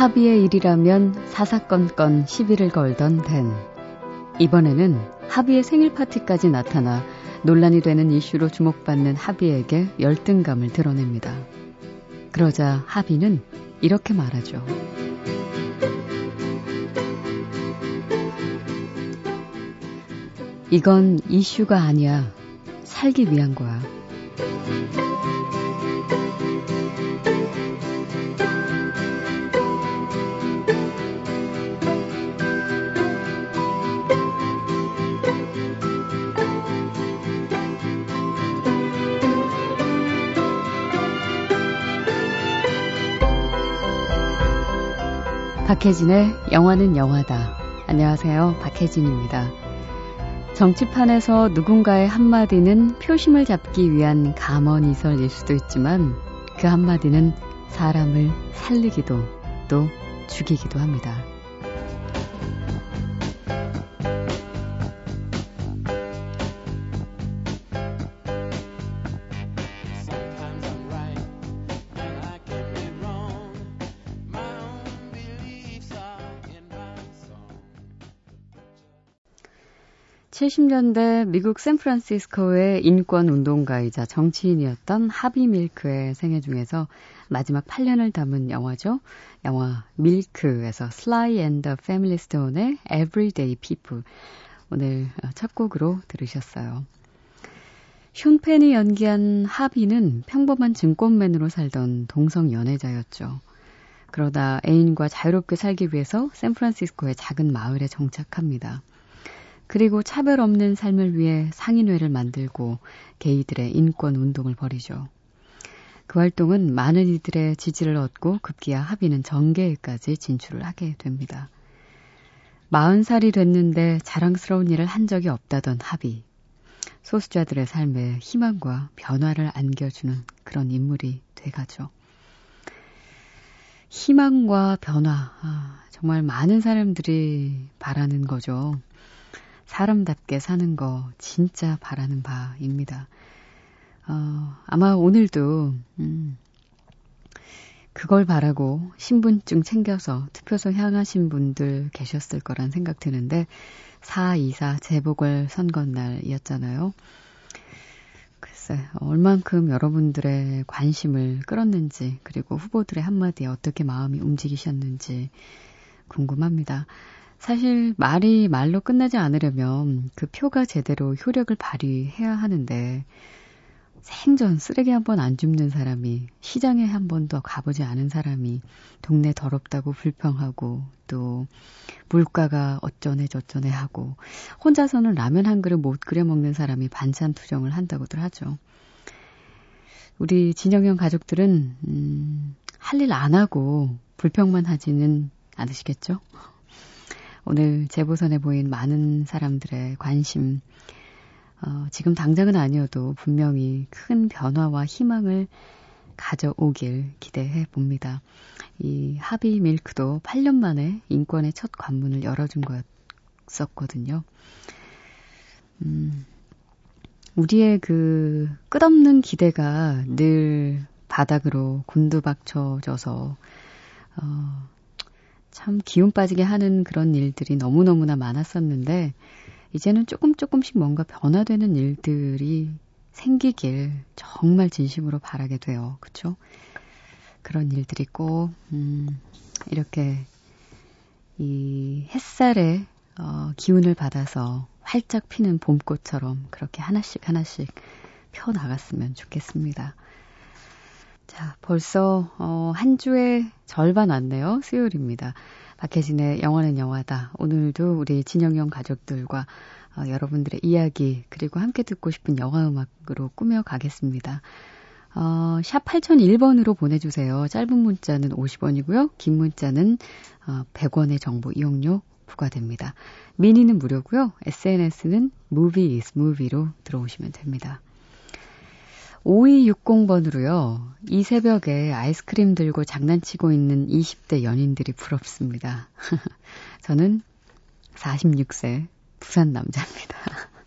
합의의 일이라면 사사건건 시비를 걸던 댄. 이번에는 합의의 생일 파티까지 나타나 논란이 되는 이슈로 주목받는 합의에게 열등감을 드러냅니다. 그러자 합의는 이렇게 말하죠. 이건 이슈가 아니야. 살기 위한 거야. 박혜진의 영화는 영화다. 안녕하세요. 박혜진입니다. 정치판에서 누군가의 한마디는 표심을 잡기 위한 감언이설일 수도 있지만 그 한마디는 사람을 살리기도 또 죽이기도 합니다. (70년대) 미국 샌프란시스코의 인권 운동가이자 정치인이었던 하비 밀크의 생애 중에서 마지막 8년을 담은 영화죠. 영화 밀크에서 슬라이 앤더 패밀리 스톤의 Everyday People 오늘 첫 곡으로 들으셨어요. 숀 펜이 연기한 하비는 평범한 증권맨으로 살던 동성 연애자였죠. 그러다 애인과 자유롭게 살기 위해서 샌프란시스코의 작은 마을에 정착합니다. 그리고 차별 없는 삶을 위해 상인회를 만들고 게이들의 인권 운동을 벌이죠. 그 활동은 많은 이들의 지지를 얻고 급기야 합의는 정계에까지 진출을 하게 됩니다. 40살이 됐는데 자랑스러운 일을 한 적이 없다던 합의. 소수자들의 삶에 희망과 변화를 안겨주는 그런 인물이 돼가죠. 희망과 변화, 아, 정말 많은 사람들이 바라는 거죠. 사람답게 사는 거 진짜 바라는 바입니다. 어, 아마 오늘도, 음, 그걸 바라고 신분증 챙겨서 투표소 향하신 분들 계셨을 거란 생각 드는데, 424 재보궐 선거 날이었잖아요. 글쎄, 얼만큼 여러분들의 관심을 끌었는지, 그리고 후보들의 한마디에 어떻게 마음이 움직이셨는지 궁금합니다. 사실 말이 말로 끝나지 않으려면 그 표가 제대로 효력을 발휘해야 하는데 생전 쓰레기 한 번 안 줍는 사람이 시장에 한 번도 가보지 않은 사람이 동네 더럽다고 불평하고 또 물가가 어쩌네 저쩌네 하고 혼자서는 라면 한 그릇 못 끓여 먹는 사람이 반찬 투정을 한다고들 하죠. 우리 진영형 가족들은 음, 할 일 안 하고 불평만 하지는 않으시겠죠? 오늘 재보선에 보인 많은 사람들의 관심, 어, 지금 당장은 아니어도 분명히 큰 변화와 희망을 가져오길 기대해 봅니다. 이 하비 밀크도 8년 만에 인권의 첫 관문을 열어준 거였었거든요. 음, 우리의 그 끝없는 기대가 늘 바닥으로 곤두박쳐져서 어, 참 기운 빠지게 하는 그런 일들이 너무너무나 많았었는데, 이제는 조금 조금씩 뭔가 변화되는 일들이 생기길 정말 진심으로 바라게 돼요. 그쵸? 그런 일들이 꼭, 음, 이렇게 이 햇살에 어, 기운을 받아서 활짝 피는 봄꽃처럼 그렇게 하나씩 하나씩 펴 나갔으면 좋겠습니다. 자, 벌써 어, 한 주의 절반 왔네요. 수요일입니다. 박혜진의 영화는 영화다. 오늘도 우리 진영형 가족들과 어, 여러분들의 이야기 그리고 함께 듣고 싶은 영화 음악으로 꾸며 가겠습니다. 어, 샵 8001번으로 보내주세요. 짧은 문자는 50원이고요. 긴 문자는 어, 100원의 정보 이용료 부과됩니다. 미니는 무료고요. SNS는 movie is movie로 들어오시면 됩니다. 5260번으로요. 이 새벽에 아이스크림 들고 장난치고 있는 20대 연인들이 부럽습니다. 저는 46세 부산 남자입니다.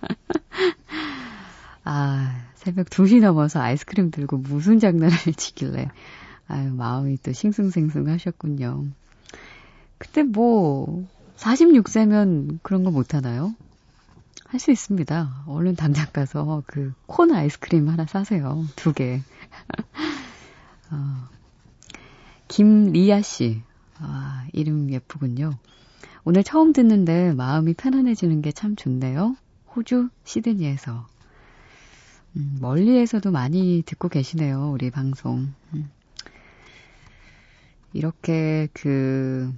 아, 새벽 2시 넘어서 아이스크림 들고 무슨 장난을 치길래. 아유, 마음이 또 싱숭생숭 하셨군요. 근데 뭐, 46세면 그런 거 못하나요? 할 수 있습니다. 얼른 당장 가서 그 콘 아이스크림 하나 사세요. 두 개. 어, 김리아 씨. 아, 이름 예쁘군요. 오늘 처음 듣는데 마음이 편안해지는 게 참 좋네요. 호주 시드니에서. 음, 멀리에서도 많이 듣고 계시네요. 우리 방송. 음. 이렇게 그,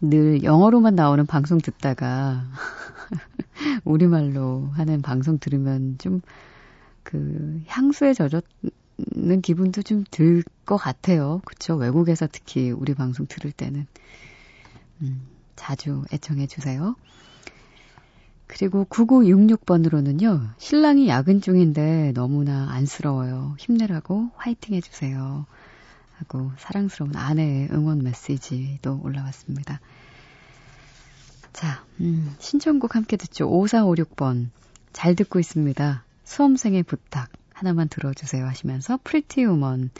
늘 영어로만 나오는 방송 듣다가 우리말로 하는 방송 들으면 좀 그 향수에 젖었는 기분도 좀 들 것 같아요. 그쵸? 외국에서 특히 우리 방송 들을 때는. 음, 자주 애청해 주세요. 그리고 9966번으로는요, 신랑이 야근 중인데 너무나 안쓰러워요. 힘내라고 화이팅 해주세요. 하고 사랑스러운 아내의 응원 메시지도 올라왔습니다. 자, 음, 신청곡 함께 듣죠. 5456번. 잘 듣고 있습니다. 수험생의 부탁 하나만 들어주세요 하시면서 Pretty Woman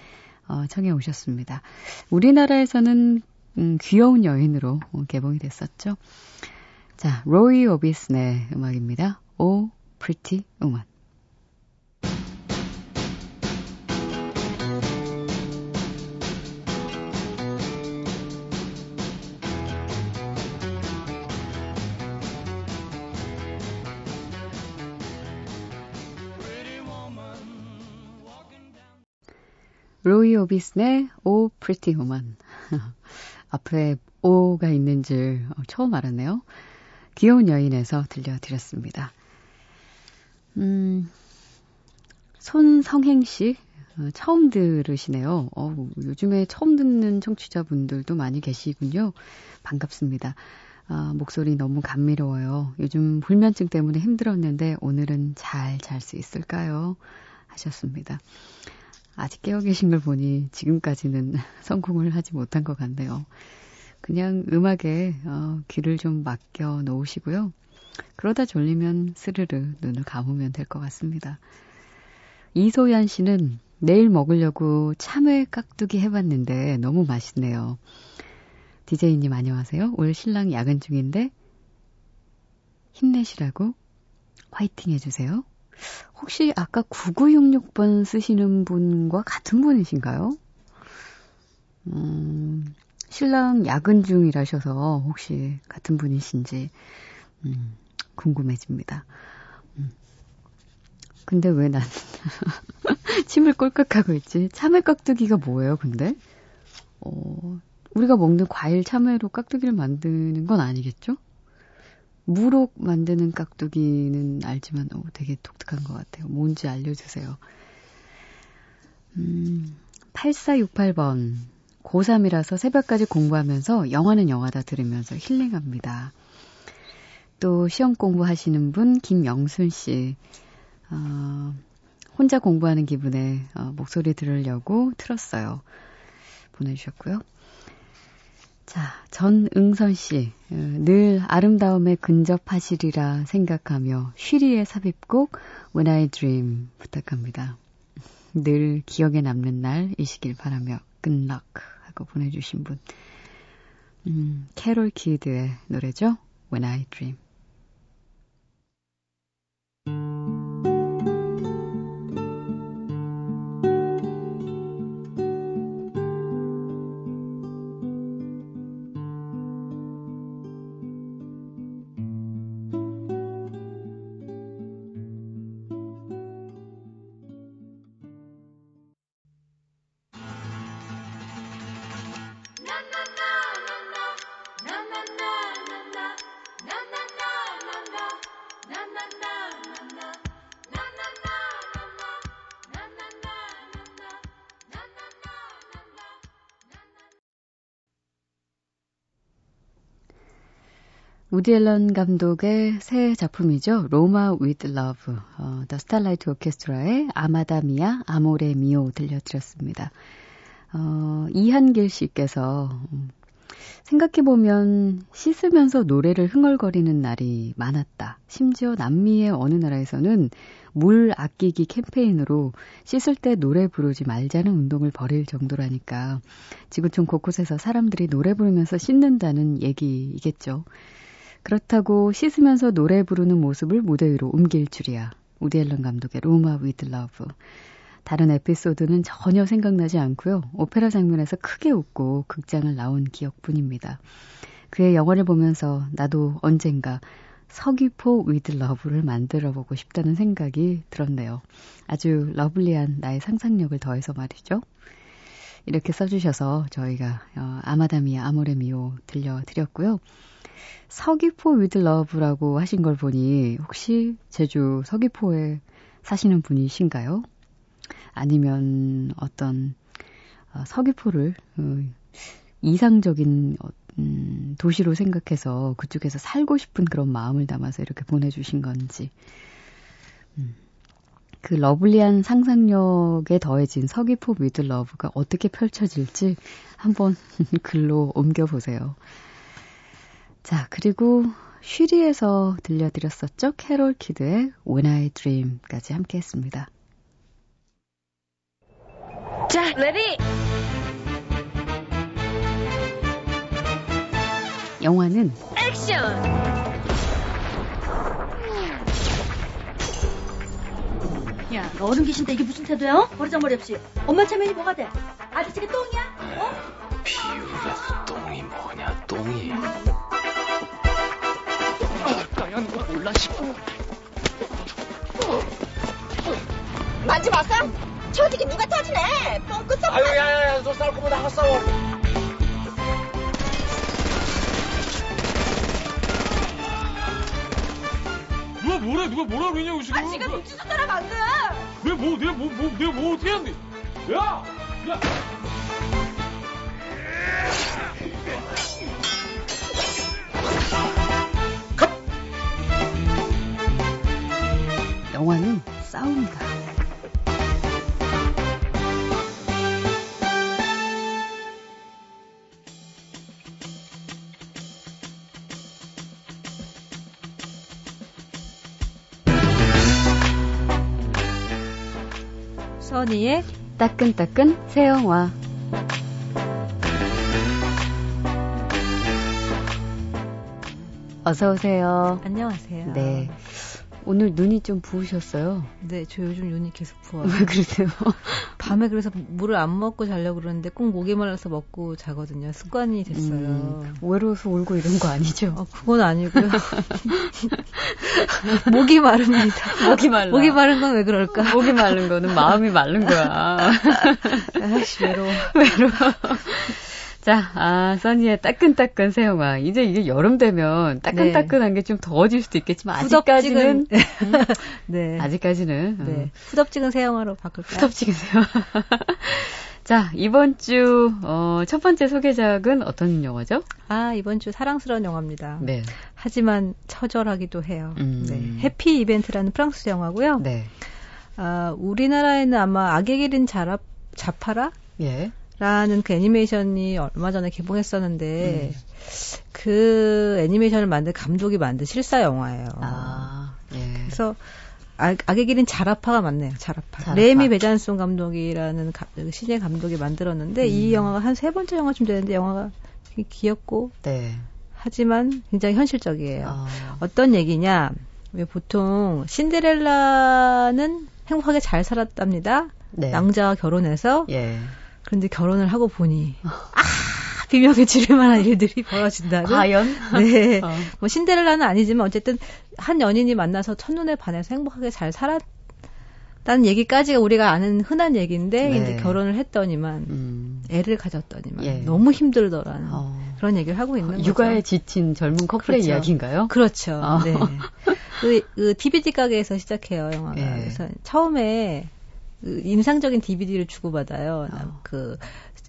어, 청해 오셨습니다. 우리나라에서는 음, 귀여운 여인으로 개봉이 됐었죠. 자, 로이 오비슨의 음악입니다. Oh, Pretty Woman. 로이 오비슨의 Oh, Pretty Woman 앞에 Oh가 있는 줄 처음 알았네요. 귀여운 여인에서 들려드렸습니다. 음, 손성행 씨 어, 처음 들으시네요. 어, 요즘에 처음 듣는 청취자분들도 많이 계시군요. 반갑습니다. 아, 목소리 너무 감미로워요. 요즘 불면증 때문에 힘들었는데 오늘은 잘 잘 수 있을까요? 하셨습니다. 아직 깨어 계신 걸 보니 지금까지는 성공을 하지 못한 것 같네요. 그냥 음악에 어, 귀를 좀 맡겨 놓으시고요. 그러다 졸리면 스르르 눈을 감으면 될 것 같습니다. 이소연 씨는 내일 먹으려고 참외 깍두기 해봤는데 너무 맛있네요. 디제이님 안녕하세요. 오늘 신랑 야근 중인데 힘내시라고 화이팅 해주세요. 혹시 아까 9966번 쓰시는 분과 같은 분이신가요? 음, 신랑 야근 중이라셔서 혹시 같은 분이신지, 음, 궁금해집니다. 음. 근데 왜 난, 침을 꼴깍하고 있지? 참외 깍두기가 뭐예요, 근데? 어, 우리가 먹는 과일 참외로 깍두기를 만드는 건 아니겠죠? 무록 만드는 깍두기는 알지만 어, 되게 독특한 것 같아요. 뭔지 알려주세요. 음, 8468번. 고3이라서 새벽까지 공부하면서 영화는 영화다 들으면서 힐링합니다. 또 시험 공부하시는 분 김영순 씨. 어, 혼자 공부하는 기분에 어, 목소리 들으려고 틀었어요. 보내주셨고요. 자, 전응선 씨. 어, 늘 아름다움에 근접하시리라 생각하며 쉬리의 삽입곡 When I Dream 부탁합니다. 늘 기억에 남는 날이시길 바라며 끈락 하고 보내주신 분. 음, 캐롤 키드의 노래죠. When I Dream. 우디 앨런 감독의 새 작품이죠. 로마 with Love. 어, The Starlight Orchestra의 아마다 미아 아모레 미오 들려드렸습니다. 어, 이한길 씨께서 음, 생각해보면 씻으면서 노래를 흥얼거리는 날이 많았다. 심지어 남미의 어느 나라에서는 물 아끼기 캠페인으로 씻을 때 노래 부르지 말자는 운동을 벌일 정도라니까 지구촌 곳곳에서 사람들이 노래 부르면서 씻는다는 얘기이겠죠. 그렇다고 씻으면서 노래 부르는 모습을 무대 위로 옮길 줄이야. 우디 앨런 감독의 로마 with Love. 다른 에피소드는 전혀 생각나지 않고요. 오페라 장면에서 크게 웃고 극장을 나온 기억뿐입니다. 그의 영화를 보면서 나도 언젠가 서귀포 with Love를 만들어 보고 싶다는 생각이 들었네요. 아주 lovely한 나의 상상력을 더해서 말이죠. 이렇게 써주셔서 저희가 어, Amada mia, amore mio 들려드렸고요. 서귀포 with Love라고 하신 걸 보니 혹시 제주 서귀포에 사시는 분이신가요? 아니면 어떤 어, 서귀포를 어, 이상적인 어, 음, 도시로 생각해서 그쪽에서 살고 싶은 그런 마음을 담아서 이렇게 보내주신 건지. 음. 그 lovely한 상상력에 더해진 서귀포 with Love가 어떻게 펼쳐질지 한번 글로 옮겨보세요. 자, 그리고 쉬리에서 들려드렸었죠. 캐롤 키드의 When I Dream까지 함께 했습니다. 자, ready! 영화는 액션! 야, 너 어른 계신데 이게 무슨 태도야? 버리장머리 없이. 엄마 체면이 뭐가 돼? 아저씨가 똥이야? 어? 비율에서 똥이 뭐냐, 똥이. 몰라 싶어. 만지 마세요? 저지게 누가 터지네. 뻥끗 썩. 아유, 야 야 야, 너쌀 거면 나가 싸워. 누가 뭐래? 누가 뭐라 그러냐고 지금? 아, 지가 눈치 줬잖아 방금. 내가 뭐, 내가 뭐, 뭐, 내가 뭐 어떻게 했는데? 야, 야. 싸움이다. 써니의 따끈따끈 새 영화. 어서 오세요. 안녕하세요. 네. 오늘 눈이 좀 부으셨어요. 네, 저 요즘 눈이 계속 부어요. 왜 그러세요? 밤에 그래서 물을 안 먹고 자려고 그러는데 꼭 목이 말라서 먹고 자거든요. 습관이 됐어요. 음, 외로워서 울고 이런 거 아니죠? 어, 그건 아니고요. 목이 마릅니다. 목이 말라. 목이 마른 건 왜 그럴까? 목이 마른 거는 마음이 마른 거야. 아이씨, 외로워. 외로워. 자, 아, 써니의 따끈따끈 새 영화. 이제 이게 여름 되면 따끈따끈한 게 좀 더워질 수도 있겠지만 아직까지는 음, 네. 아직까지는 네. 음. 후덥지근 새 영화로 바꿀까요? 후덥지근 새 영화. 자, 이번 주, 어, 첫 번째 소개작은 어떤 영화죠? 아, 이번 주 사랑스러운 영화입니다. 네. 하지만 처절하기도 해요. 음. 네. 해피 이벤트라는 프랑스 영화고요. 네. 아, 우리나라에는 아마 악의 길인 자라, 자파라? 예. 라는 그 애니메이션이 얼마 전에 개봉했었는데 음. 그 애니메이션을 만든 감독이 만든 실사 영화예요. 아, 예. 그래서 악, 악의 길인 자라파가 맞네요. 자라파. 자라파. 레미 베잔송 감독이라는 가, 그 신예 감독이 만들었는데 음. 이 영화가 한 세 번째 영화쯤 되는데 영화가 귀엽고 네. 하지만 굉장히 현실적이에요. 어. 어떤 얘기냐? 왜 보통 신데렐라는 행복하게 잘 살았답니다. 네. 낭자와 결혼해서 예. 그런데 결혼을 하고 보니 아 비명에 지를 만한 일들이 벌어진다는. 과연? 네. 어. 뭐 신데렐라는 아니지만 어쨌든 한 연인이 만나서 첫눈에 반해서 행복하게 잘 살았다는 얘기까지가 우리가 아는 흔한 얘기인데 네. 이제 결혼을 했더니만 음. 애를 가졌더니만 예. 너무 힘들더라는 어. 그런 얘기를 하고 있는 거죠. 육아에 지친 젊은 커플의 그렇죠. 이야기인가요? 그렇죠. 어. 네. 그, 그 DVD 가게에서 시작해요 영화가. 예. 그래서 처음에 그 인상적인 DVD를 주고받아요. 어. 그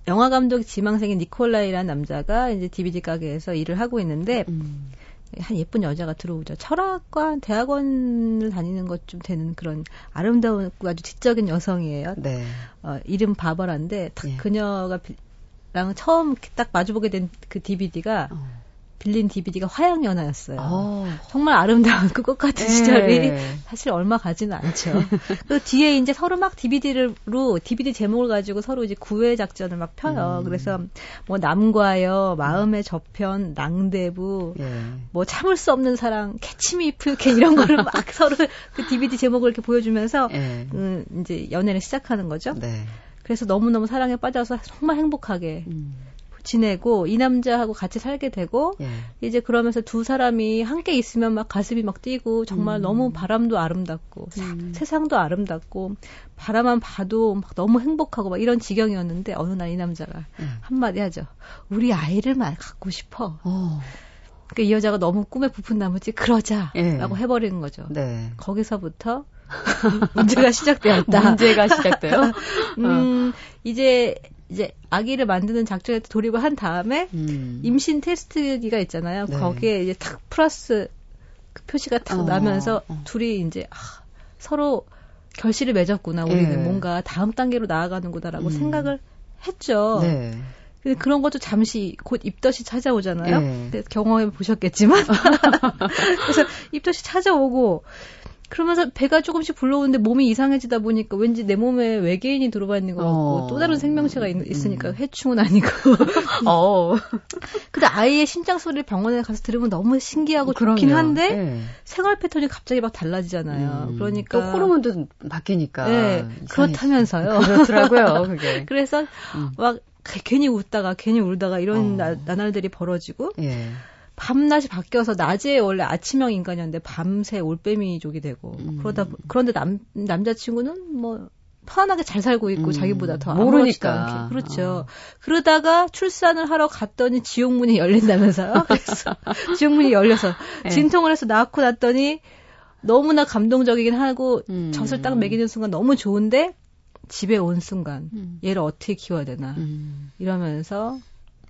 영화 감독 지망생인 니콜라이라는 남자가 이제 DVD 가게에서 일을 하고 있는데 음. 한 예쁜 여자가 들어오죠. 철학과 대학원을 다니는 것 좀 되는 그런 아름다운 아주 지적인 여성이에요. 네. 어, 이름 바버란데 딱 예. 그녀가 비, 영화랑 처음 딱 마주보게 된 그 DVD가 어. 빌린 DVD가 화양연화였어요. 어. 정말 아름다운 그것 같은 네. 시절이 사실 얼마 가지는 않죠. 그 뒤에 이제 서로 막 DVD로 DVD 제목을 가지고 서로 이제 구애 작전을 막 펴요. 음. 그래서 뭐 남과여, 마음의 저편, 낭대부, 예. 뭐 참을 수 없는 사랑, 캐치미 풀캔 이런 거를 막 서로 그 DVD 제목을 이렇게 보여주면서 예. 음, 이제 연애를 시작하는 거죠. 네. 그래서 너무너무 사랑에 빠져서 정말 행복하게 음. 지내고 이 남자하고 같이 살게 되고 예. 이제 그러면서 두 사람이 함께 있으면 막 가슴이 막 뛰고 정말 음. 너무 바람도 아름답고 음. 세상도 아름답고 바라만 봐도 막 너무 행복하고 막 이런 지경이었는데 어느 날 이 남자가 예. 한마디 하죠. 우리 아이를 말 갖고 싶어. 어. 그러니까 이 여자가 너무 꿈에 부푼 나머지 그러자라고 예. 해버리는 거죠. 네. 거기서부터 문제가 시작되었다. 문제가 시작돼요. 음, 어. 이제 이제 아기를 만드는 작전에 돌입을 한 다음에 음. 임신 테스트기가 있잖아요. 네. 거기에 이제 탁 플러스 그 표시가 탁 어, 나면서 어. 둘이 이제 아, 서로 결실을 맺었구나. 우리는 네. 뭔가 다음 단계로 나아가는구나라고 음. 생각을 했죠. 네. 근데 그런 것도 잠시 곧 입덧이 찾아오잖아요. 네. 경험해 보셨겠지만. 그래서 입덧이 찾아오고 그러면서 배가 조금씩 불러오는데 몸이 이상해지다 보니까 왠지 내 몸에 외계인이 들어와 있는 것 같고 어. 또 다른 생명체가 있, 으니까 음. 해충은 아니고. 어. 근데 아이의 심장 소리를 병원에 가서 들으면 너무 신기하고 그럼요. 좋긴 한데 네. 생활 패턴이 갑자기 막 달라지잖아요. 음. 그러니까 또 호르몬도 바뀌니까. 네. 그렇다면서요. 그렇더라고요. 그게. 그래서 음. 막 괜히 웃다가 괜히 울다가 이런 어. 나날들이 벌어지고. 예. 밤낮이 바뀌어서 낮에 원래 아침형 인간이었는데 밤새 올빼미족이 되고 음. 그러다 그런데 남 남자친구는 뭐 편안하게 잘 살고 있고 음. 자기보다 더 모르니까 그렇죠. 어. 그러다가 출산을 하러 갔더니 지옥문이 열린다면서요. 그래서 지옥문이 열려서 네. 진통을 해서 낳고 났더니 너무나 감동적이긴 하고 음. 젖을 딱 먹이는 순간 너무 좋은데 집에 온 순간 음. 얘를 어떻게 키워야 되나 음. 이러면서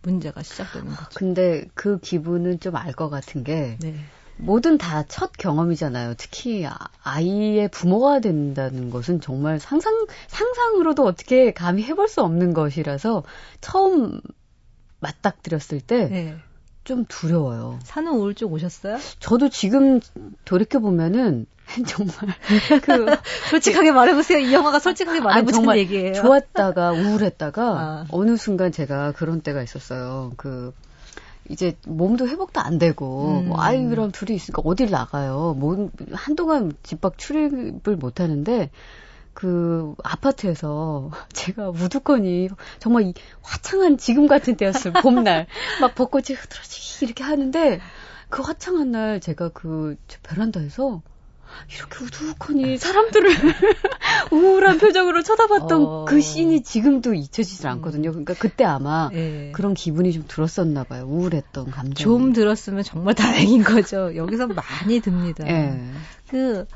문제가 시작되는 거죠. 근데 그 기분은 좀 알 것 같은 게 네. 뭐든 다 첫 경험이잖아요. 특히 아, 아이의 부모가 된다는 것은 정말 상상 상상으로도 어떻게 감히 해볼 수 없는 것이라서 처음 맞닥뜨렸을 때. 네. 좀 두려워요. 산후 우울증 오셨어요? 저도 지금 돌이켜 보면은 정말 그 솔직하게 말해보세요. 이 영화가 솔직하게 말해보는 얘기예요. 좋았다가 우울했다가 아. 어느 순간 제가 그런 때가 있었어요. 그 이제 몸도 회복도 안 되고 음. 뭐 아이랑 둘이 있으니까 어딜 나가요. 뭐 한동안 집 밖 출입을 못 하는데 그 아파트에서 제가 우두커니 정말 이 화창한 지금 같은 때였어요. 봄날 막 벚꽃이 흐드러지 이렇게 하는데 그 화창한 날 제가 그 베란다에서 이렇게 우두커니 사람들을 우울한 표정으로 쳐다봤던 어... 그 씬이 지금도 잊혀지질 않거든요. 그러니까 그때 아마 네. 그런 기분이 좀 들었었나 봐요. 우울했던 감정. 좀 들었으면 정말 다행인 거죠. 여기서 많이 듭니다. 네. 그,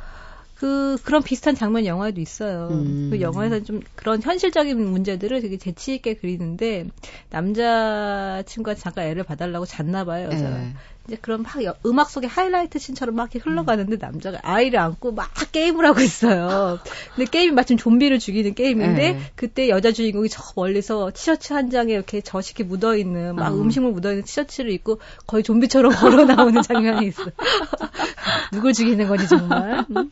그, 그런 비슷한 장면 영화에도 있어요. 음. 그 영화에서 좀 그런 현실적인 문제들을 되게 재치 있게 그리는데, 남자 친구가 잠깐 애를 봐달라고 잤나 봐요. 그래서 네. 이제 그런 막 음악 속에 하이라이트 씬처럼 막 이렇게 흘러가는데 남자가 아이를 안고 막 게임을 하고 있어요. 근데 게임이 마침 좀비를 죽이는 게임인데 네. 그때 여자 주인공이 저 멀리서 티셔츠 한 장에 이렇게 젖이 묻어 있는 막 어. 음식물 묻어 있는 티셔츠를 입고 거의 좀비처럼 걸어 나오는 장면이 있어. 요 누굴 죽이는 거지 정말. 음?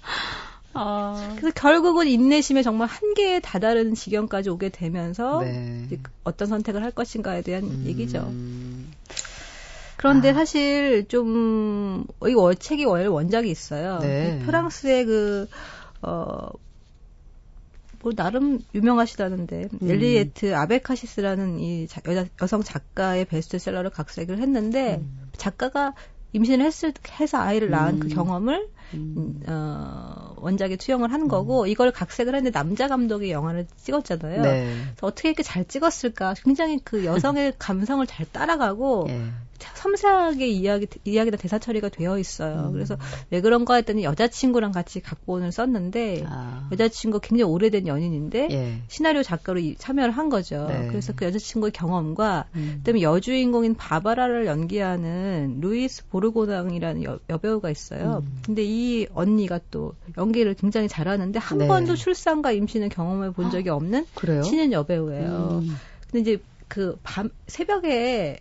아. 그래서 결국은 인내심에 정말 한계에 다다른 지경까지 오게 되면서 네. 어떤 선택을 할 것인가에 대한 음. 얘기죠. 그런데 아. 사실 좀, 이 월, 책이 원래 원작이 있어요. 네. 프랑스의 그, 어, 뭐 나름 유명하시다는데 음. 엘리에트 아베카시스라는 이 자, 여자, 여성 작가의 베스트셀러를 각색을 했는데 음. 작가가 임신을 했을 해서 아이를 낳은 그 음. 그 경험을 음. 어, 원작에 투영을 한 거고 음. 이걸 각색을 했는데 남자 감독이 영화를 찍었잖아요. 네. 그래서 어떻게 이렇게 잘 찍었을까? 굉장히 그 여성의 감성을 잘 따라가고 예. 섬세하게 이야기 이야기나 대사 처리가 되어 있어요. 음. 그래서 왜 그런가 했더니 여자친구랑 같이 각본을 썼는데 아. 여자친구 굉장히 오래된 연인인데 예. 시나리오 작가로 참여를 한 거죠. 네. 그래서 그 여자친구의 경험과 음. 그다음에 여주인공인 바바라를 연기하는 루이스 보르고낭이라는 여, 여배우가 있어요. 음. 근데 이 언니가 또 연기를 굉장히 잘하는데 한 네. 번도 출산과 임신을 경험해 본 적이 없는 아, 신인 여배우예요. 음. 근데 이제 그 밤 새벽에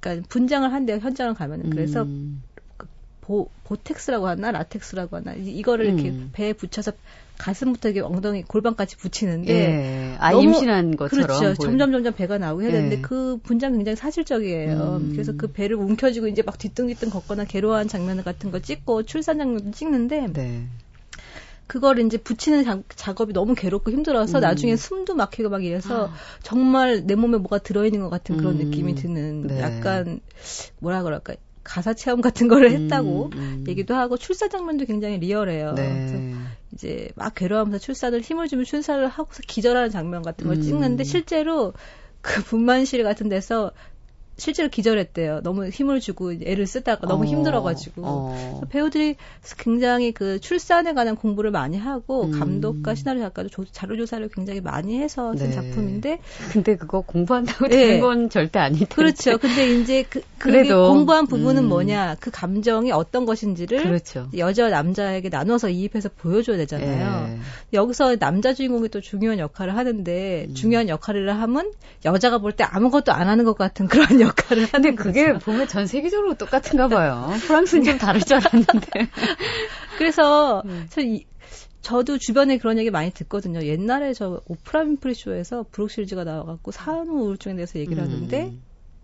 그러니까 분장을 한대요 현장을 가면은 그래서 음. 그 보, 보텍스라고 하나 라텍스라고 하나 이거를 이렇게 음. 배에 붙여서 가슴부터 이게 엉덩이 골반까지 붙이는데 예. 아 너무, 임신한 것처럼 그렇죠. 점점 점점 배가 나오고 해야 되는데 예. 그 분장 굉장히 사실적이에요. 음. 그래서 그 배를 움켜쥐고 이제 막 뒤뚱뒤뚱 걷거나 괴로워하는 장면 같은 거 찍고 출산 장면도 찍는데 네. 그걸 이제 붙이는 자, 작업이 너무 괴롭고 힘들어서 음. 나중에 숨도 막히고 막 이래서 아. 정말 내 몸에 뭐가 들어있는 것 같은 그런 음. 느낌이 드는 네. 약간 뭐라 그럴까 가사 체험 같은 거를 음, 했다고 음, 얘기도 하고 출산 장면도 굉장히 리얼해요. 네. 이제 막 괴로워하면서 출산을 힘을 주면 출산을 하고서 기절하는 장면 같은 걸 음. 찍는데 실제로 그 분만실 같은 데서 실제로 기절했대요. 너무 힘을 주고 애를 쓰다가 너무 어, 힘들어가지고 어. 배우들이 굉장히 그 출산에 관한 공부를 많이 하고 음. 감독과 시나리오 작가도 조, 자료 조사를 굉장히 많이 해서 쓴 네. 작품인데 근데 그거 공부한다고 네. 되는 건 절대 아니죠. 그렇죠. 근데 이제 그 그래도 공부한 부분은 음. 뭐냐 그 감정이 어떤 것인지를 그렇죠. 여자 남자에게 나눠서 이입해서 보여줘야 되잖아요. 네. 여기서 남자 주인공이 또 중요한 역할을 하는데 음. 중요한 역할을 하면 여자가 볼 때 아무것도 안 하는 것 같은 그런 역할을 근데 그게 거죠. 보면 전 세계적으로 똑같은가 봐요. 프랑스는 좀 다를 줄 알았는데. 그래서 음. 저 이, 저도 주변에 그런 얘기 많이 듣거든요. 옛날에 저 오프라 윈프리 쇼에서 브룩실즈가 나와갖고 산후 우울증에 대해서 얘기를 음. 하는데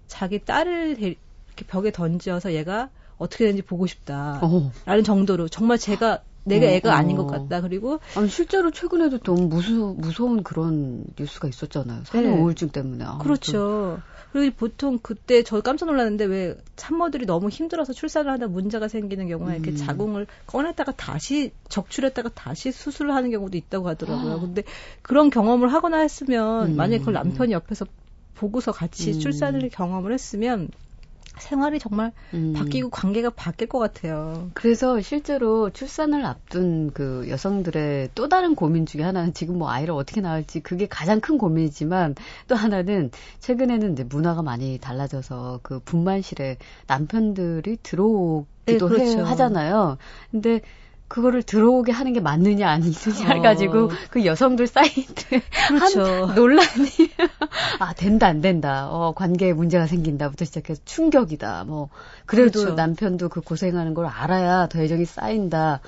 자기 딸을 데, 이렇게 벽에 던져서 얘가 어떻게 되는지 보고 싶다라는 어. 정도로 정말 제가 내가 어, 애가 아닌 것 어. 같다. 그리고 아니 실제로 최근에도 너무 무서 무서운 그런 뉴스가 있었잖아요. 산후 네. 우울증 때문에. 아, 그렇죠. 그리고 보통 그때 저 깜짝 놀랐는데 왜 산모들이 너무 힘들어서 출산을 하다 문제가 생기는 경우에 음. 이렇게 자궁을 꺼냈다가 다시 적출했다가 다시 수술을 하는 경우도 있다고 하더라고요. 아. 근데 그런 경험을 하거나 했으면 음. 만약에 그걸 남편이 옆에서 보고서 같이 음. 출산을 경험을 했으면 생활이 정말 음. 바뀌고 관계가 바뀔 것 같아요. 그래서 실제로 출산을 앞둔 그 여성들의 또 다른 고민 중에 하나는 지금 뭐 아이를 어떻게 낳을지 그게 가장 큰 고민이지만 또 하나는 최근에는 이제 문화가 많이 달라져서 그 분만실에 남편들이 들어오기도 네, 그렇죠. 해, 하잖아요. 근데 그거를 들어오게 하는 게 맞느냐 아니느냐 해가지고 어. 그 여성들 사이트 그렇죠. 한 논란이 아 된다 안 된다 어 관계에 문제가 생긴다부터 시작해서 충격이다 뭐 그래도 그렇죠. 남편도 그 고생하는 걸 알아야 더 애정이 쌓인다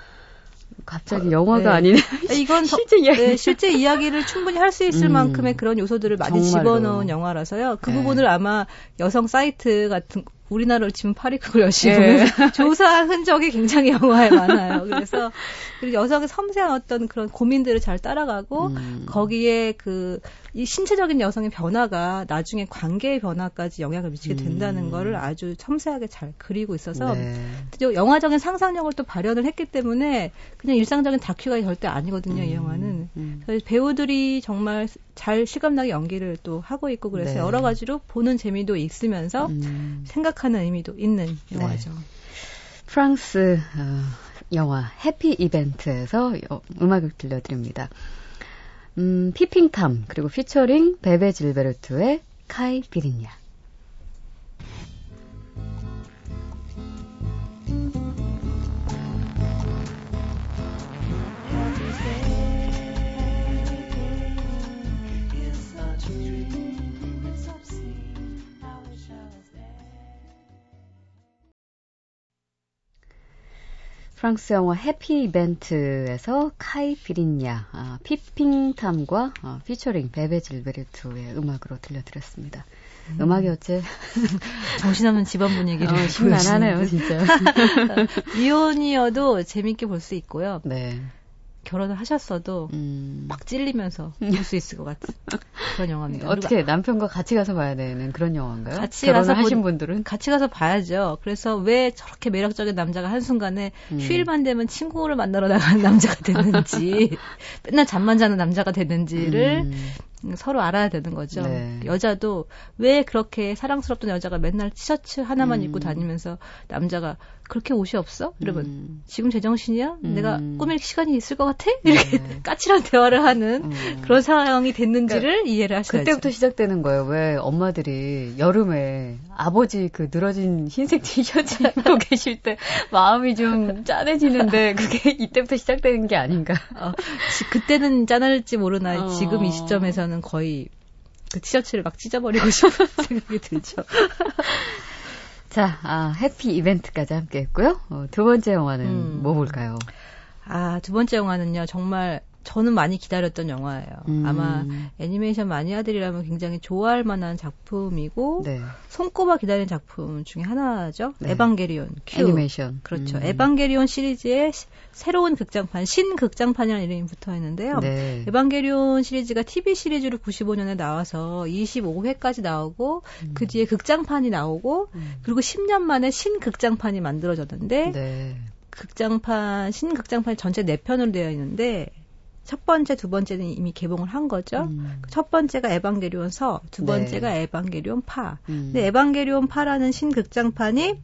갑자기 어, 영화가 네. 아니네. 이건 실제 이야기. 네, 실제 이야기를 충분히 할 수 있을 음, 만큼의 그런 요소들을 많이 정말로. 집어넣은 영화라서요. 그 네. 부분을 아마 여성 사이트 같은 우리나라로 치면 파리크걸 열심히 예. 조사한 흔적이 굉장히 영화에 많아요. 그래서 그리고 여성의 섬세한 어떤 그런 고민들을 잘 따라가고 음. 거기에 그 이 신체적인 여성의 변화가 나중에 관계의 변화까지 영향을 미치게 된다는 음. 거를 아주 섬세하게 잘 그리고 있어서 네. 영화적인 상상력을 또 발현을 했기 때문에 그냥 일상적인 다큐가 절대 아니거든요. 음. 이 영화는 음. 배우들이 정말 잘 실감나게 연기를 또 하고 있고 그래서 네. 여러 가지로 보는 재미도 있으면서 음. 생각하는 의미도 있는 네. 영화죠. 네. 프랑스 어, 영화 해피 이벤트에서 음악을 들려드립니다. 음, 피핑탐 그리고 피처링 베베 질베르트의 카이 비린냐. 프랑스 영화 해피 이벤트에서 카이 비린야, 아, 피핑탐과 어, 피처링 베베 질베르트의 음악으로 들려드렸습니다. 음. 악이 어째 정신없는 집안 분위기를 어, 심란하네요, 진짜. 이혼이어도 재밌게 볼 수 있고요. 네. 결혼을 하셨어도 음. 막 찔리면서 볼 수 있을 것 같은 그런 영화입니다. 어떻게 남편과 같이 가서 봐야 되는 그런 영화인가요? 같이 가서 하신 본, 분들은 같이 가서 봐야죠. 그래서 왜 저렇게 매력적인 남자가 한 순간에 음. 휴일만 되면 친구를 만나러 나가는 남자가 됐는지 맨날 잠만 자는 남자가 됐는지를 음. 서로 알아야 되는 거죠. 네. 여자도 왜 그렇게 사랑스럽던 여자가 맨날 티셔츠 하나만 음. 입고 다니면서 남자가 그렇게 옷이 없어? 이러면 음. 지금 제정신이야? 음. 내가 꾸밀 시간이 있을 것 같아? 이렇게 네. 까칠한 대화를 하는 음. 그런 상황이 됐는지를 그러니까 이해를 하셔야죠. 그때부터 시작되는 거예요. 왜 엄마들이 여름에 아버지 그 늘어진 흰색 티셔츠 입고 계실 때 마음이 좀 짠해지는데 그게 이때부터 시작되는 게 아닌가? 어, 그때는 짠할지 모르나 어. 지금 이 시점에서는 거의 그 티셔츠를 막 찢어버리고 싶은 생각이 들죠. 자, 아, 해피 이벤트까지 함께 했고요. 어, 두 번째 영화는 음. 뭐 볼까요? 아, 두 번째 영화는요, 정말 저는 많이 기다렸던 영화예요. 음. 아마 애니메이션 마니아들이라면 굉장히 좋아할 만한 작품이고 네. 손꼽아 기다리는 작품 중에 하나죠. 네. 에반게리온 큐. 애니메이션. 그렇죠. 음. 에반게리온 시리즈의 시, 새로운 극장판, 신극장판이라는 이름이 붙어 있는데요. 네. 에반게리온 시리즈가 TV 시리즈로 95년에 나와서 25회까지 나오고 음. 그 뒤에 극장판이 나오고 음. 그리고 10년 만에 신극장판이 만들어졌는데 네. 극장판 신극장판이 전체 4편으로 되어 있는데 첫 번째, 두 번째는 이미 개봉을 한 거죠. 음. 첫 번째가 에반게리온 서, 두 네. 번째가 네. 에반게리온 파. 음. 근데 에반게리온 파라는 신극장판이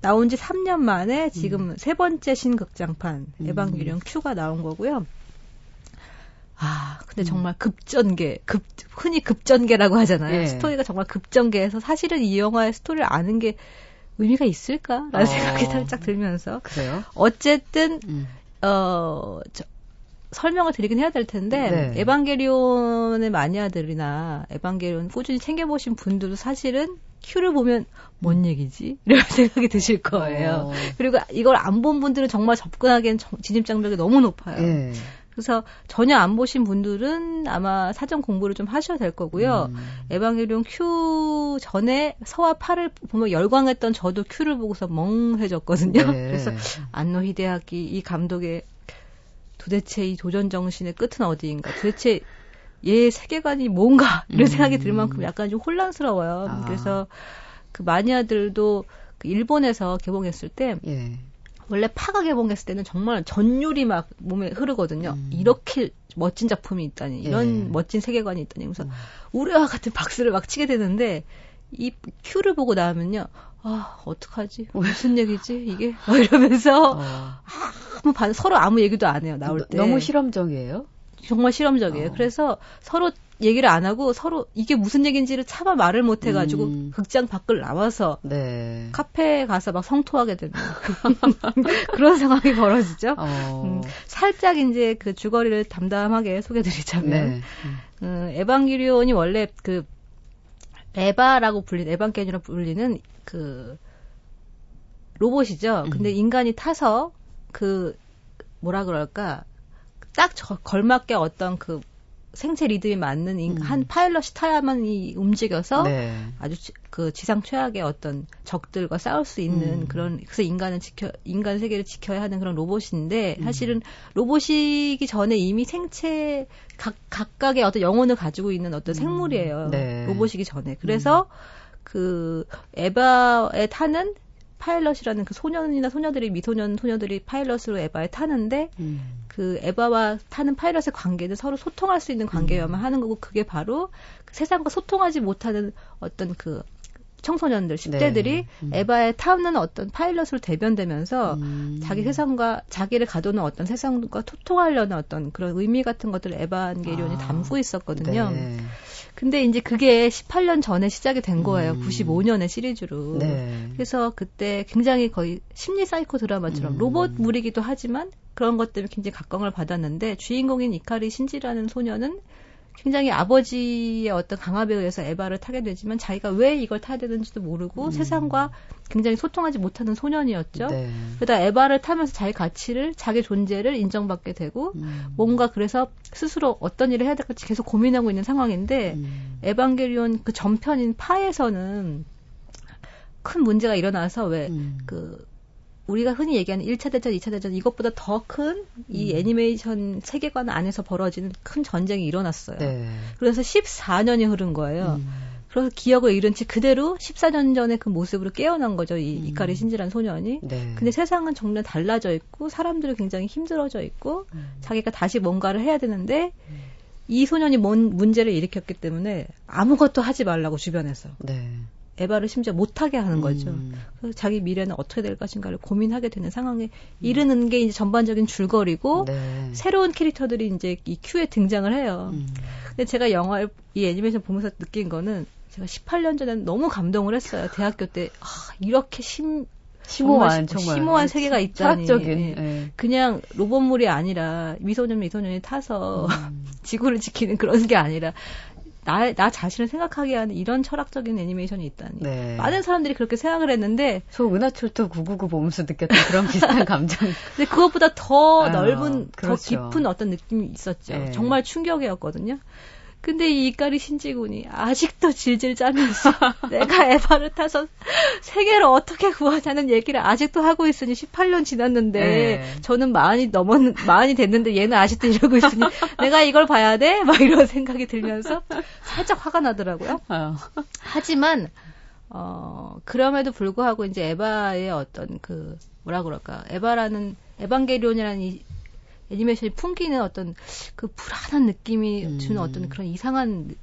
나온 지 3년 만에 지금 음. 세 번째 신극장판 음. 에반게리온 Q가 나온 거고요. 아, 근데 음. 정말 급전개, 급, 흔히 급전개라고 하잖아요. 네. 스토리가 정말 급전개해서 사실은 이 영화의 스토리를 아는 게 의미가 있을까라는 어. 생각이 살짝 들면서. 그래요? 어쨌든, 음. 어, 저, 설명을 드리긴 해야 될 텐데 네. 에반게리온의 마니아들이나 에반게리온 꾸준히 챙겨보신 분들도 사실은 큐를 보면 뭔 얘기지? 이런 생각이 드실 거예요. 어. 그리고 이걸 안 본 분들은 정말 접근하기엔 진입장벽이 너무 높아요. 네. 그래서 전혀 안 보신 분들은 아마 사전 공부를 좀 하셔야 될 거고요. 음. 에반게리온 큐 전에 서와 파를 보면 열광했던 저도 큐를 보고서 멍해졌거든요. 네. 그래서 안노 히데아키 이 감독의 도대체 이 도전 정신의 끝은 어디인가? 도대체 얘 세계관이 뭔가 이런 음. 생각이 들 만큼 약간 좀 혼란스러워요. 아. 그래서 그 마니아들도 그 일본에서 개봉했을 때 예. 원래 파가 개봉했을 때는 정말 전율이 막 몸에 흐르거든요. 음. 이렇게 멋진 작품이 있다니, 이런 예. 멋진 세계관이 있다니. 그래서 음. 우리와 같은 박수를 막 치게 되는데 이 큐를 보고 나면요. 아, 어떡하지? 무슨 얘기지? 이게? 이러면서 어. 아무 반, 서로 아무 얘기도 안 해요. 나올 때. 너무 실험적이에요? 정말 실험적이에요. 어. 그래서 서로 얘기를 안 하고 서로 이게 무슨 얘기인지를 차마 말을 못 해가지고 음. 극장 밖을 나와서 네. 카페에 가서 막 성토하게 되는 그런 상황이 벌어지죠. 어. 음, 살짝 이제 그 주거리를 담담하게 소개드리자면 네. 음, 에반게리온이 원래 그 에바라고 불리는 에반게리온이라고 불리는 그 로봇이죠. 근데 음. 인간이 타서 그 뭐라 그럴까 딱 저, 걸맞게 어떤 그 생체 리듬이 맞는 인, 음. 한 파일럿이 타야만 이 움직여서 네. 아주 지, 그 지상 최악의 어떤 적들과 싸울 수 있는 음. 그런 그래서 인간은 지켜 인간 세계를 지켜야 하는 그런 로봇인데 음. 사실은 로봇이기 전에 이미 생체 각 각각의 어떤 영혼을 가지고 있는 어떤 음. 생물이에요. 네. 로봇이기 전에 그래서 음. 그 에바에 타는 파일럿이라는 그 소년이나 소녀들이 미소년 소녀들이 파일럿으로 에바에 타는데 음. 그 에바와 타는 파일럿의 관계는 서로 소통할 수 있는 관계여만 음. 하는 거고 그게 바로 그 세상과 소통하지 못하는 어떤 그 청소년들 10대들이 네. 음. 에바에 타는 어떤 파일럿으로 대변되면서 음. 자기 세상과 자기를 가두는 어떤 세상과 소통하려는 어떤 그런 의미 같은 것들을 에반게리온이 아. 담고 있었거든요. 네. 근데 이제 그게 18년 전에 시작이 된 거예요. 음. 95년의 시리즈로. 네. 그래서 그때 굉장히 거의 심리 사이코 드라마처럼 음. 로봇물이기도 하지만 그런 것 때문에 굉장히 각광을 받았는데 주인공인 이카리 신지라는 소년은 굉장히 아버지의 어떤 강압에 의해서 에바를 타게 되지만 자기가 왜 이걸 타야 되는지도 모르고 음. 세상과 굉장히 소통하지 못하는 소년이었죠. 네. 그러다 에바를 타면서 자기 가치를 자기 존재를 인정받게 되고 음. 뭔가 그래서 스스로 어떤 일을 해야 될지 계속 고민하고 있는 상황인데 음. 에반게리온 그 전편인 파에서는 큰 문제가 일어나서 왜그 음. 우리가 흔히 얘기하는 1차 대전, 2차 대전 이것보다 더 큰이 음. 애니메이션 세계관 안에서 벌어지는 큰 전쟁이 일어났어요. 네. 그래서 14년이 흐른 거예요. 음. 그래서 기억을 잃은 채 그대로 14년 전에 그 모습으로 깨어난 거죠. 이 음. 이카리 신지란 소년이. 네. 근데 세상은 정말 달라져 있고 사람들이 굉장히 힘들어져 있고 음. 자기가 다시 뭔가를 해야 되는데 음. 이 소년이 뭔 문제를 일으켰기 때문에 아무것도 하지 말라고 주변에서. 네. 에바를 심지어 못하게 하는 거죠. 음. 그래서 자기 미래는 어떻게 될 것인가를 고민하게 되는 상황에 음. 이르는 게 이제 전반적인 줄거리고 네. 새로운 캐릭터들이 이제 이 큐에 등장을 해요. 음. 근데 제가 영화 이 애니메이션 보면서 느낀 거는 제가 18년 전에 너무 감동을 했어요. 대학교 때 아, 이렇게 심 심오한 정말, 심오한 세계가 있다니. 철학적인. 예. 예. 그냥 로봇물이 아니라 미소년 미소년이 타서 음. 지구를 지키는 그런 게 아니라 나, 나 자신을 생각하게 하는 이런 철학적인 애니메이션이 있다니. 네. 많은 사람들이 그렇게 생각을 했는데. 저 은하철도 999 보면서 느꼈던 그런 비슷한 감정. 근데 그것보다 더 아, 넓은, 그렇죠. 더 깊은 어떤 느낌이 있었죠. 네. 정말 충격이었거든요. 근데 이 이까리 신지군이 아직도 질질 짜면서 내가 에바를 타서 세계를 어떻게 구하자는 얘기를 아직도 하고 있으니 18년 지났는데 네. 저는 마흔이 넘었 마흔이 됐는데 얘는 아직도 이러고 있으니 내가 이걸 봐야 돼? 막 이런 생각이 들면서 살짝 화가 나더라고요. 어. 하지만 어 그럼에도 불구하고 이제 에바의 어떤 그 뭐라 그럴까 에바라는 에반게리온이라는 이 애니메이션이 풍기는 어떤 그 불안한 느낌이 음. 주는 어떤 그런 이상한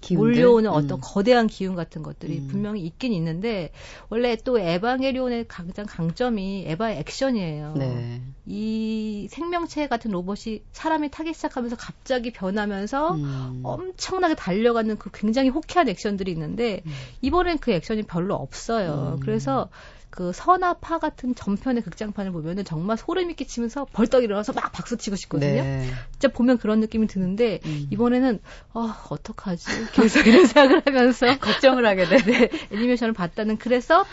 기운들? 몰려오는 어떤 음. 거대한 기운 같은 것들이 음. 분명히 있긴 있는데 원래 또 에반게리온의 가장 강점이 에바의 액션이에요. 네. 이 생명체 같은 로봇이 사람이 타기 시작하면서 갑자기 변하면서 음. 엄청나게 달려가는 그 굉장히 호쾌한 액션들이 있는데 음. 이번엔 그 액션이 별로 없어요. 음. 그래서 그 서나 파 같은 전편의 극장판을 보면은 정말 소름이 끼치면서 벌떡 일어나서 막 박수 치고 싶거든요. 네. 진짜 보면 그런 느낌이 드는데 음. 이번에는 어 어떡하지? 계속 이런 생각을 하면서 걱정을 하게 돼. 네, 애니메이션을 봤다는 그래서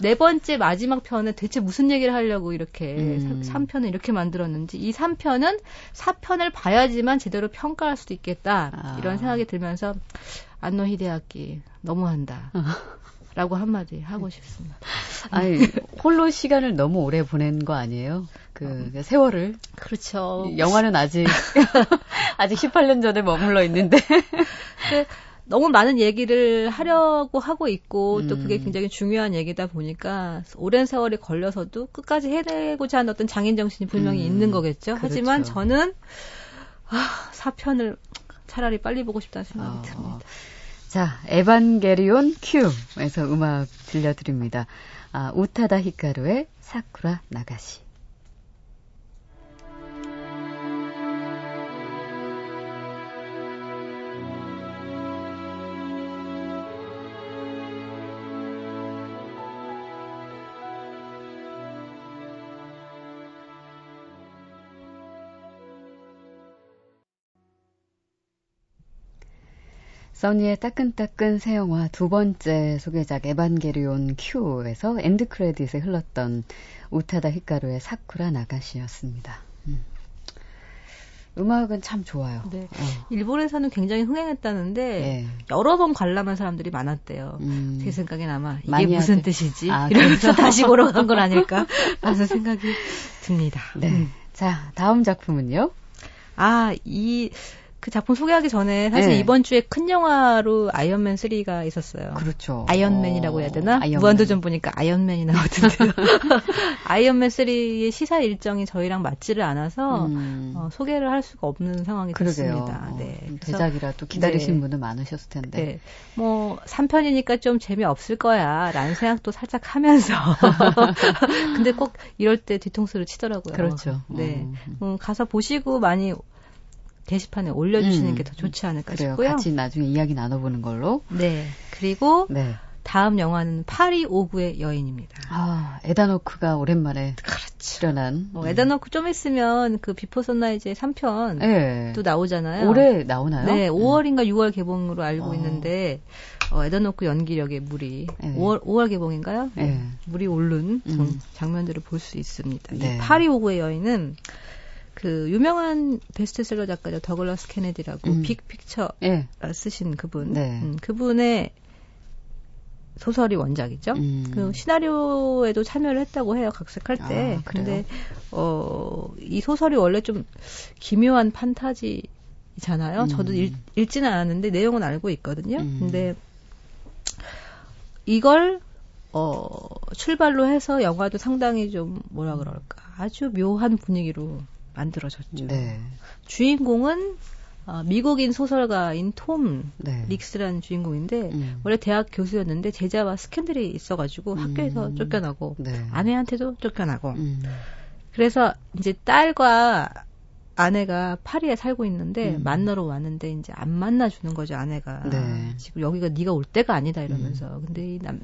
네 번째 마지막 편은 대체 무슨 얘기를 하려고 이렇게 음. 3편을 이렇게 만들었는지 이 3편은 4편을 봐야지만 제대로 평가할 수도 있겠다. 아. 이런 생각이 들면서 안노 히데아키 너무한다. 라고 한마디 하고 싶습니다. 아니, 홀로 시간을 너무 오래 보낸 거 아니에요? 그, 어. 세월을. 그렇죠. 영화는 아직, 아직 18년 전에 머물러 있는데. 그, 너무 많은 얘기를 하려고 하고 있고 음. 또 그게 음. 굉장히 중요한 얘기다 보니까 오랜 세월이 걸려서도 끝까지 해내고자 하는 어떤 장인 정신이 분명히 음. 있는 거겠죠. 그렇죠. 하지만 저는 아, 사편을 차라리 빨리 보고 싶다는 생각이 어. 듭니다. 자, 에반게리온 큐에서 음악 들려드립니다. 아, 우타다 히카루의 사쿠라 나가시. 써니의 따끈따끈 새 영화 두 번째 소개작 에반게리온 Q에서 end credit에 흘렀던 우타다 히카루의 桜流し였습니다. 음. 음악은 참 좋아요. 네. 어. 일본에서는 굉장히 흥행했다는데 네. 여러 번 관람한 사람들이 많았대요. 음. 제 생각엔 아마 이게 무슨 하지. 뜻이지? 아, 이러면서 다시 보러 간 건 아닐까? 라는 생각이 듭니다. 네. 음. 자, 다음 작품은요? 아, 이 그 작품 소개하기 전에 사실 네. 이번 주에 큰 영화로 아이언맨 3가 있었어요. 그렇죠. 아이언맨이라고 해야 되나? 아이언맨. 무한도전 보니까 아이언맨이 나오던데요. 아이언맨 3의 시사 일정이 저희랑 맞지를 않아서 음. 어, 소개를 할 수가 없는 상황이 그러게요. 됐습니다. 어, 네. 대작이라 또 기다리신 네. 분은 많으셨을 텐데. 네. 뭐 3편이니까 좀 재미없을 거야 라는 생각도 살짝 하면서 근데 꼭 이럴 때 뒤통수를 치더라고요. 그렇죠. 네. 음. 음, 가서 보시고 많이 게시판에 올려주시는 음, 게 더 좋지 않을까 그래요. 싶고요. 같이 나중에 이야기 나눠보는 걸로. 네. 그리고 네. 다음 영화는 파리 오구의 여인입니다. 아, 에단 호크가 오랜만에 그렇죠. 출연한. 어, 에단 호크 좀 있으면 그 비포 선라이즈의 3편 네. 또 나오잖아요. 올해 나오나요? 네, 5월인가 6월 개봉으로 알고 어. 있는데 어, 에단 호크 연기력의 물이 네. 5월 5월 개봉인가요? 네. 물이 오른 음. 장면들을 볼 수 있습니다. 네. 이 파리 오구의 여인은 그 유명한 베스트셀러 작가죠 더글라스 케네디라고 음. 빅픽처 네. 쓰신 그분 네. 음, 그분의 소설이 원작이죠. 음. 그 시나리오에도 참여를 했다고 해요. 각색할 때. 아, 근데 어, 이 소설이 원래 좀 기묘한 판타지잖아요. 음. 저도 읽, 읽지는 않았는데 내용은 알고 있거든요. 음. 근데 이걸 어, 출발로 해서 영화도 상당히 좀 뭐라 그럴까 아주 묘한 분위기로 만들어졌죠. 네. 주인공은 어, 미국인 소설가인 톰 네. 릭스라는 주인공인데 음. 원래 대학 교수였는데 제자와 스캔들이 있어가지고 음. 학교에서 쫓겨나고 네. 아내한테도 쫓겨나고 음. 그래서 이제 딸과 아내가 파리에 살고 있는데 음. 만나러 왔는데 이제 안 만나주는 거죠 아내가 네. 지금 여기가 네가 올 때가 아니다 이러면서 음. 근데 이 남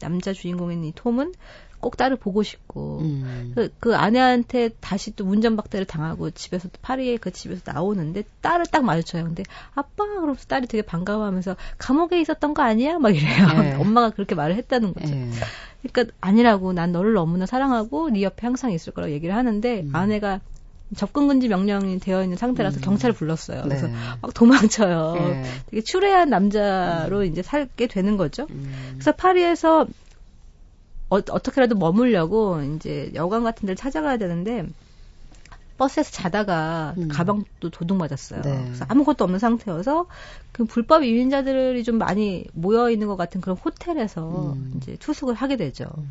남자 주인공인 이 톰은 꼭 딸을 보고 싶고 음. 그, 그 아내한테 다시 또 운전박대를 당하고 집에서 파리에 그 집에서 나오는데 딸을 딱 마주쳐요. 근데 아빠 그러면서 딸이 되게 반가워하면서 감옥에 있었던 거 아니야? 막 이래요. 네. 엄마가 그렇게 말을 했다는 거죠. 네. 그러니까 아니라고 난 너를 너무나 사랑하고 네 옆에 항상 있을 거라고 얘기를 하는데 음. 아내가 접근 금지 명령이 되어 있는 상태라서 음. 경찰을 불렀어요. 그래서 네. 막 도망쳐요. 네. 되게 추레한 남자로 음. 이제 살게 되는 거죠. 음. 그래서 파리에서 어, 어떻게라도 머물려고 이제 여관 같은 데를 찾아가야 되는데 버스에서 자다가 음. 가방도 도둑 맞았어요. 네. 그래서 아무것도 없는 상태여서 그 불법 이민자들이 좀 많이 모여 있는 것 같은 그런 호텔에서 음. 이제 투숙을 하게 되죠. 음.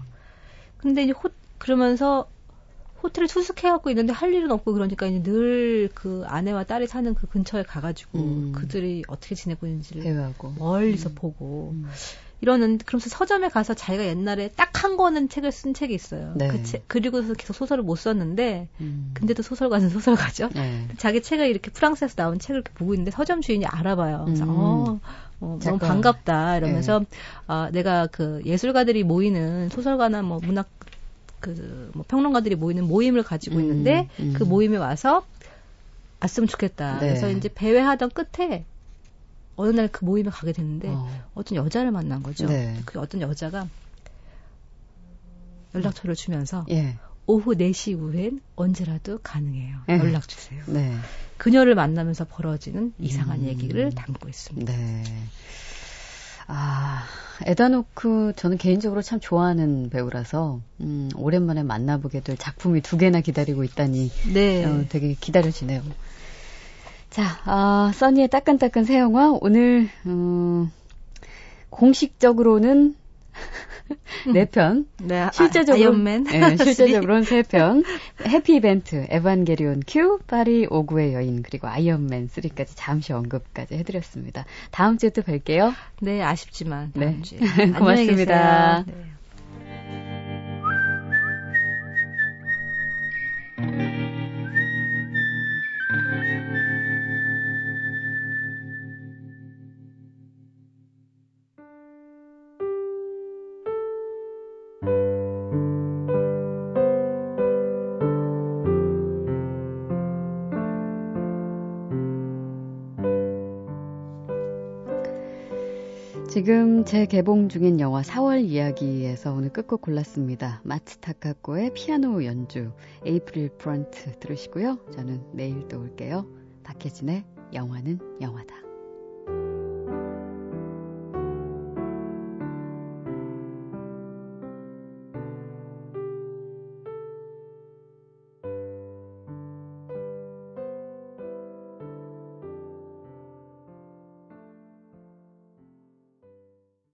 근데 이제 호, 그러면서 호텔에 투숙해갖고 있는데 할 일은 없고 그러니까 이제 늘 그 아내와 딸이 사는 그 근처에 가가지고 음. 그들이 어떻게 지내고 있는지를 대화하고. 멀리서 음. 보고 음. 이러는 그러면서 서점에 가서 자기가 옛날에 딱 한 권은 책을 쓴 책이 있어요. 네. 그 책, 그리고서 계속 소설을 못 썼는데 음. 근데도 소설가는 소설가죠. 네. 자기 책을 이렇게 프랑스에서 나온 책을 이렇게 보고 있는데 서점 주인이 알아봐요. 그래서 음. 어, 어 너무 반갑다 이러면서 네. 아, 내가 그 예술가들이 모이는 소설가나 뭐 문학 그뭐 평론가들이 모이는 모임을 가지고 음, 있는데 음. 그 모임에 와서 왔으면 좋겠다. 네. 그래서 이제 배회하던 끝에 어느 날 그 모임에 가게 됐는데 어. 떤 여자를 만난 거죠. 네. 그 어떤 여자가 연락처를 주면서 예. 오후 4시 이후엔 언제라도 가능해요. 예. 연락 주세요. 네. 그녀를 만나면서 벌어지는 이상한 음. 얘기를 담고 있습니다. 네. 아, 에다노크 저는 개인적으로 참 좋아하는 배우라서 음, 오랜만에 만나보게 될 작품이 두 개나 기다리고 있다니 네. 어, 되게 기다려지네요. 자, 아, 써니의 따끈따끈 새 영화 오늘 음, 공식적으로는 네 편. 네, 아, 실제적으로 아이언맨. 네, 실제적으로는 세 편. 해피 이벤트, 에반게리온 큐, 파리 오구의 여인 그리고 아이언맨 3까지 잠시 언급까지 해드렸습니다. 다음 주에 또 뵐게요. 네, 아쉽지만 다음 네. 주에. 고맙습니다. 네. 재개봉 중인 영화 4월 이야기에서 오늘 끝곡 골랐습니다. 마츠 타카코의 피아노 연주, 에이프릴 프런트 들으시고요. 저는 내일 또 올게요. 박혜진의 영화는 영화다.